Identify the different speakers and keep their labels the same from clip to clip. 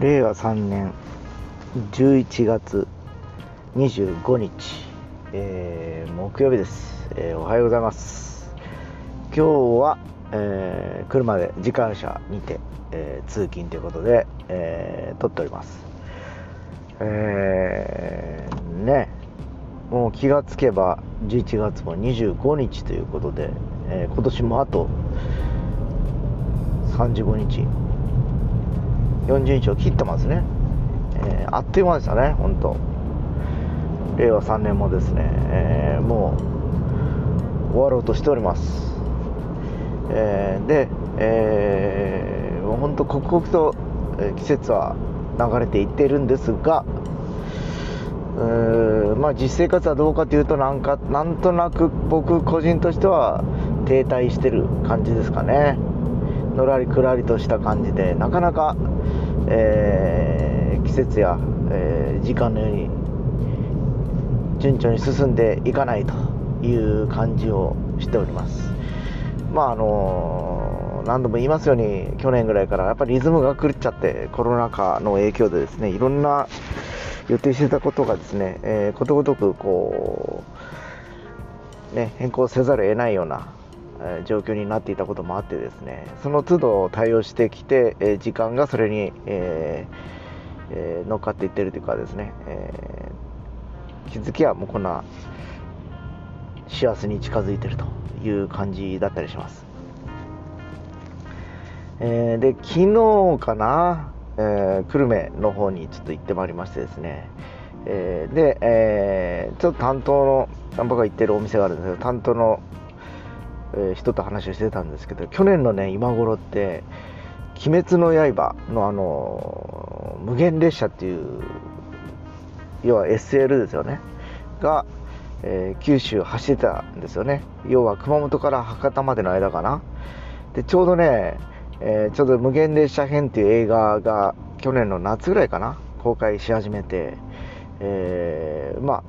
Speaker 1: 令和3年11月25日、えー木曜日です、えーおはようございます。今日は、えー車で時間車にて、え通勤ということで、え撮っております。えーねもう気がつけば11月も25日ということで、え今年もあと35日40日を切ってますね、えーあっという間でしたね本当。令和3年もですね、えーもう終わろうとしております、えーで、えーもう本当刻々と季節は流れていっているんですがまあ実生活はどうかというとなんかなんとなく僕個人としては停滞してる感じですかね。のらりくらりとした感じでなかなか、えー季節や、えー時間のように順調に進んでいかないという感じをしております。まああの何度も言いますように去年ぐらいからやっぱりリズムが狂っちゃってコロナ禍の影響でですねいろんな予定してたことがですね、えことごとくこうね変更せざるを得ないような状況になっていたこともあってですねその都度対応してきて、え時間がそれに、ええー乗っかっていってるというかですね、えー気づきはもうこんな幸せに近づいてるという感じだったりします、えーで昨日かな、えー久留米の方にちょっと行ってまいりましてですね、えーで、えーちょっと担当の僕が行ってるお店があるんですけど担当のえ人と話をしてたんですけど去年のね今頃って「鬼滅の刃の」あの無限列車っていう要は SL ですよね。が、えー九州走ってたんですよね。要は熊本から博多までの間かな。でちょうどね、えーちょうど無限列車編っていう映画が去年の夏ぐらいかな公開し始めて、えーまあ、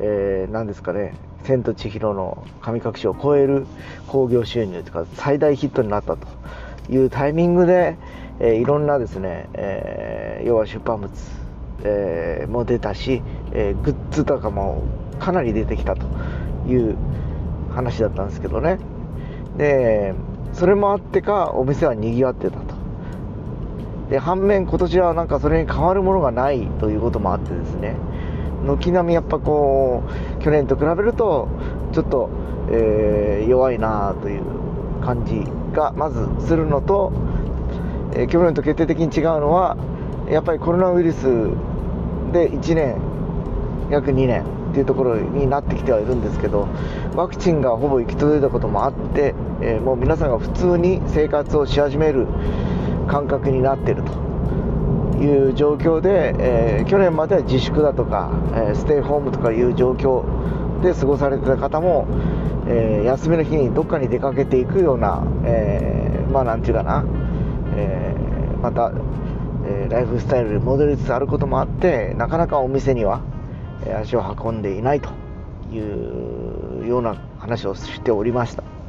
Speaker 1: えー、ですかね「千と千尋の神隠し」を超える興行収入というか最大ヒットになったというタイミングで、えーいろんなですね、えー要は出版物、えーも出たし、えグッズとかもかなり出てきたという話だったんですけどね。でそれもあってかお店はにぎわってたと。で反面今年はなんかそれに変わるものがないということもあってですね。軒並みやっぱこう去年と比べるとちょっと、えー弱いなという感じがまずするのと、えー去年と決定的に違うのはやっぱりコロナウイルスで1年約2年っていうところになってきてはいるんですけどワクチンがほぼ行き届いたこともあって、えーもう皆さんが普通に生活をし始める感覚になっていると。いう状況で、えー去年までは自粛だとか、えーステイホームとかいう状況で過ごされてた方も、えー休みの日にどっかに出かけていくような、えまあなんていうかな、えまた、えライフスタイルに戻りつつあることもあってなかなかお店には、足を運んでいないというような話をしておりました。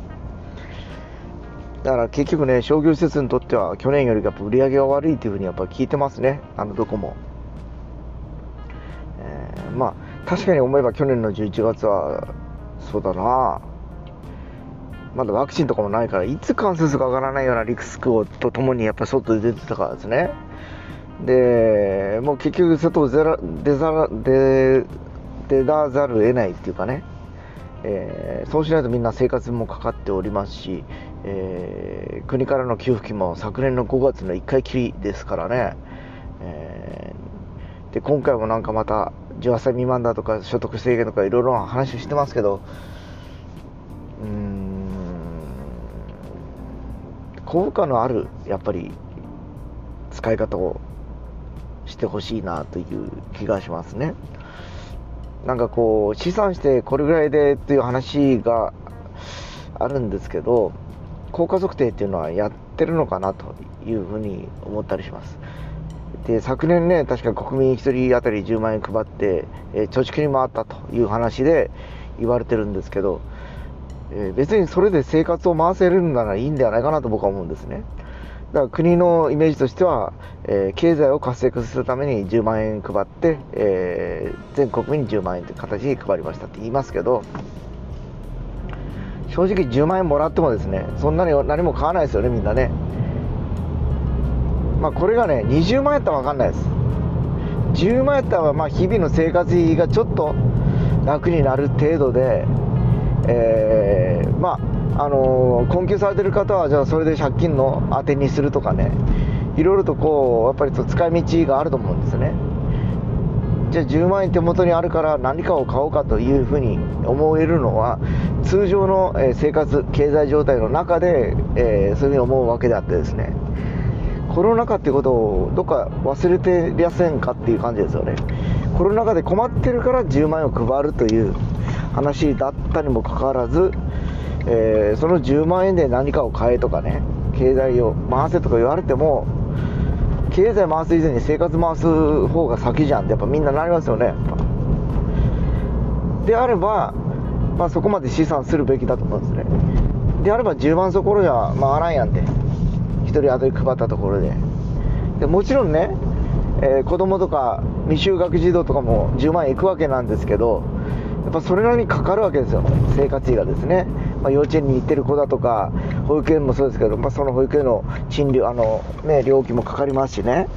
Speaker 1: だから結局ね商業施設にとっては去年よりやっぱ売り上げが悪いというふうにやっぱ聞いてますね。あのどこも、えーまあ確かに思えば去年の11月はそうだな。まだワクチンとかもないからいつ感染するかわからないようなリスクをとともにやっぱ外で出てたからですね。でもう結局外出ざら出出らざるを得ないっていうかね、えーそうしないとみんな生活もかかっておりますし、えー国からの給付金も昨年の5月の1回きりですからね、えーで今回もなんかまた18歳未満だとか所得制限とかいろいろな話してますけどうーん効果のあるやっぱり使い方をしてほしいなという気がしますね。なんかこう試算してこれぐらいでっていう話があるんですけど効果測定っていうのはやってるのかなというふうに思ったりします。で昨年ね確か国民1人当たり10万円配って、えー貯蓄に回ったという話で言われてるんですけど、えー別にそれで生活を回せるんならいいんではないかなと僕は思うんですね。だから国のイメージとしては、えー、経済を活性化するために10万円配って、えー、全国民に10万円という形に配りましたって言いますけど正直10万円もらってもですねそんなに何も買わないですよねみんなね。まあこれがね20万円やったら分かんないです。10万円やったらまあ日々の生活費がちょっと楽になる程度でえー、まああの、困窮されてる方はじゃあそれで借金の当てにするとかね。いろいろとこうやっぱりと使い道があると思うんですね。じゃあ10万円手元にあるから何かを買おうかというふうに思えるのは通常の生活経済状態の中で、えー、そういうふうに思うわけであってですね。コロナ禍っていうことをどっか忘れてりゃせんかっていう感じですよね。コロナ禍で困ってるから10万円を配るという話だったにもかかわらず、えー、その10万円で何かを買えとかね経済を回せとか言われても経済回す以前に生活回す方が先じゃんってやっぱみんななりますよね。であれば、まあ、そこまで資産するべきだと思うんですね。であれば10万そころじゃ回らんやんって。1人当たり配ったところで。でもちろんね、えー、子供とか未就学児童とかも10万円いくわけなんですけどやっぱそれなりにかかるわけですよ。生活費がですね、まあ、幼稚園に行ってる子だとか保育園もそうですけど、まあ、その保育園の賃料あの、ね、料金もかかりますしね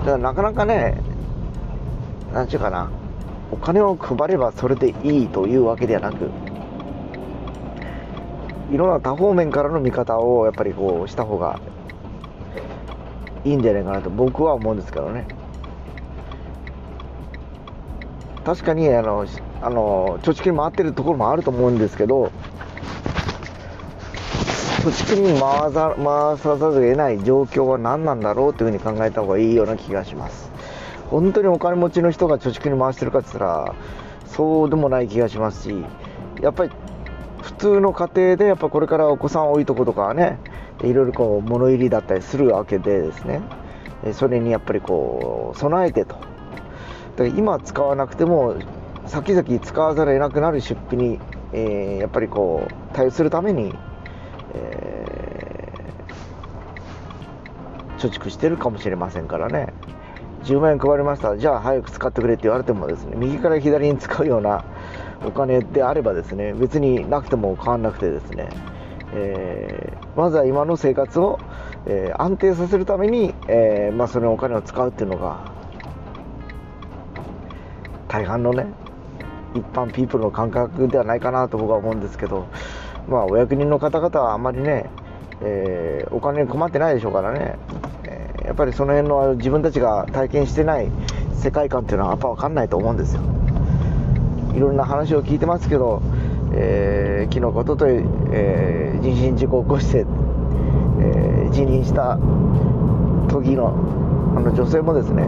Speaker 1: だからなかなかねなんちゅうかなお金を配ればそれでいいというわけではなくいろんな多方面からの見方をやっぱりこうした方がいいんじゃないかなと僕は思うんですけどね。確かにあのあの貯蓄に回ってるところもあると思うんですけど貯蓄に回さ回さざるを得ない状況は何なんだろうというふうに考えた方がいいような気がします。本当にお金持ちの人が貯蓄に回してるかって言ったらそうでもない気がしますしやっぱり普通の家庭でやっぱこれからお子さん多いとことかはねいろいろこう物入りだったりするわけでですね。それにやっぱりこう備えてと。だから今使わなくても先々使わざるを得なくなる出費に、えー、やっぱりこう対応するために、えー、貯蓄してるかもしれませんからね。10万円配りました。じゃあ早く使ってくれって言われてもですね右から左に使うような お金であればですね別になくても変わんなくてですね、えー、まずは今の生活を、え、安定させるために、えまあ、そのお金を使うっていうのが大半のね一般ピープルの感覚ではないかなと僕は思うんですけどまあお役人の方々はあんまりね、えー、お金に困ってないでしょうからね、えー、やっぱりその辺の自分たちが体験してない世界観っていうのはやっぱ分かんないと思うんですよ。いろんな話を聞いてますけど、えー、昨日ことと、えー、人身事故を起こして、えー、辞任した時のあの女性もですね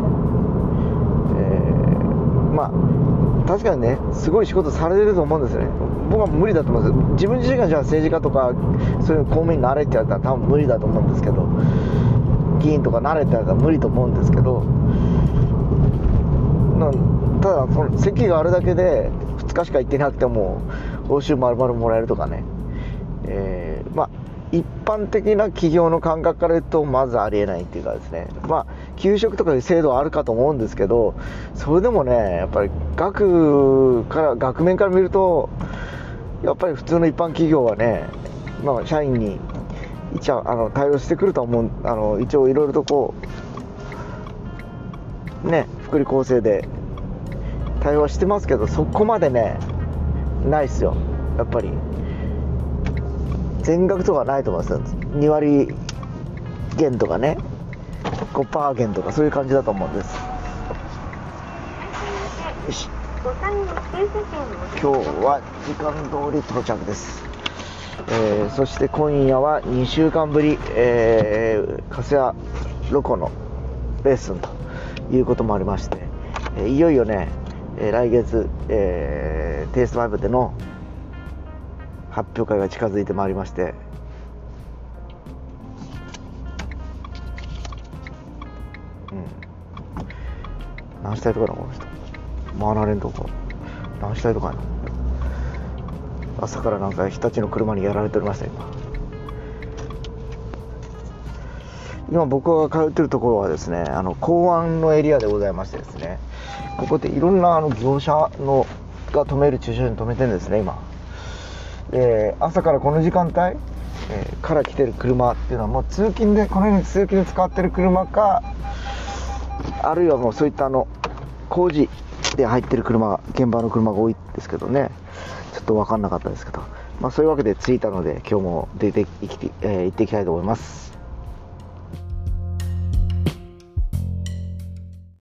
Speaker 1: まあ、確かにね、すごい仕事されてると思うんですよね。僕は無理だと思うんです自分自身がじゃあ政治家とか、そういう公務員になれって言われたら多分無理だと思うんですけど、議員とかなれって言われたら無理と思うんですけど、ただ、その席があるだけで2日しか行ってなくても、報酬丸々もらえるとかね、えー、まあ、一般的な企業の感覚から言うと、まずありえないっていうかですね、まあ、給食とかいう制度はあるかと思うんですけど、それでもね、やっぱり額から、額面から見ると、やっぱり普通の一般企業はね、まあ、社員に一応あの対応してくると思う、あの一応いろいろとこう、ね、福利厚生で対応してますけど、そこまでね、ないっすよ、やっぱり。全額とかないと思います2割減とかね。5%減とかそういう感じだと思うんです。よし。今日は時間通り到着です、えー、そして今夜は2週間ぶり、えー、カスヤロコのレッスンということもありまして、え、いよいよね、え、来月、えー、テイストバイブでの発表会が近づいてまいりまして何したいとかなこの人回られんとこ。何したいとかな朝からなんか日立の車にやられておりました今。今僕が通ってるところはですねあの港湾のエリアでございましてですね。ここでいろんなあの業者のが止める駐車場に止めてるんですね今。で朝からこの時間帯、え、から来てる車っていうのはもう通勤でこのように通勤で使ってる車かあるいはもうそういったあの工事で入ってる車が現場の車が多いですけどね。ちょっと分かんなかったですけど。まあそういうわけで着いたので今日も出ていきて、えー、行っていきたいと思います。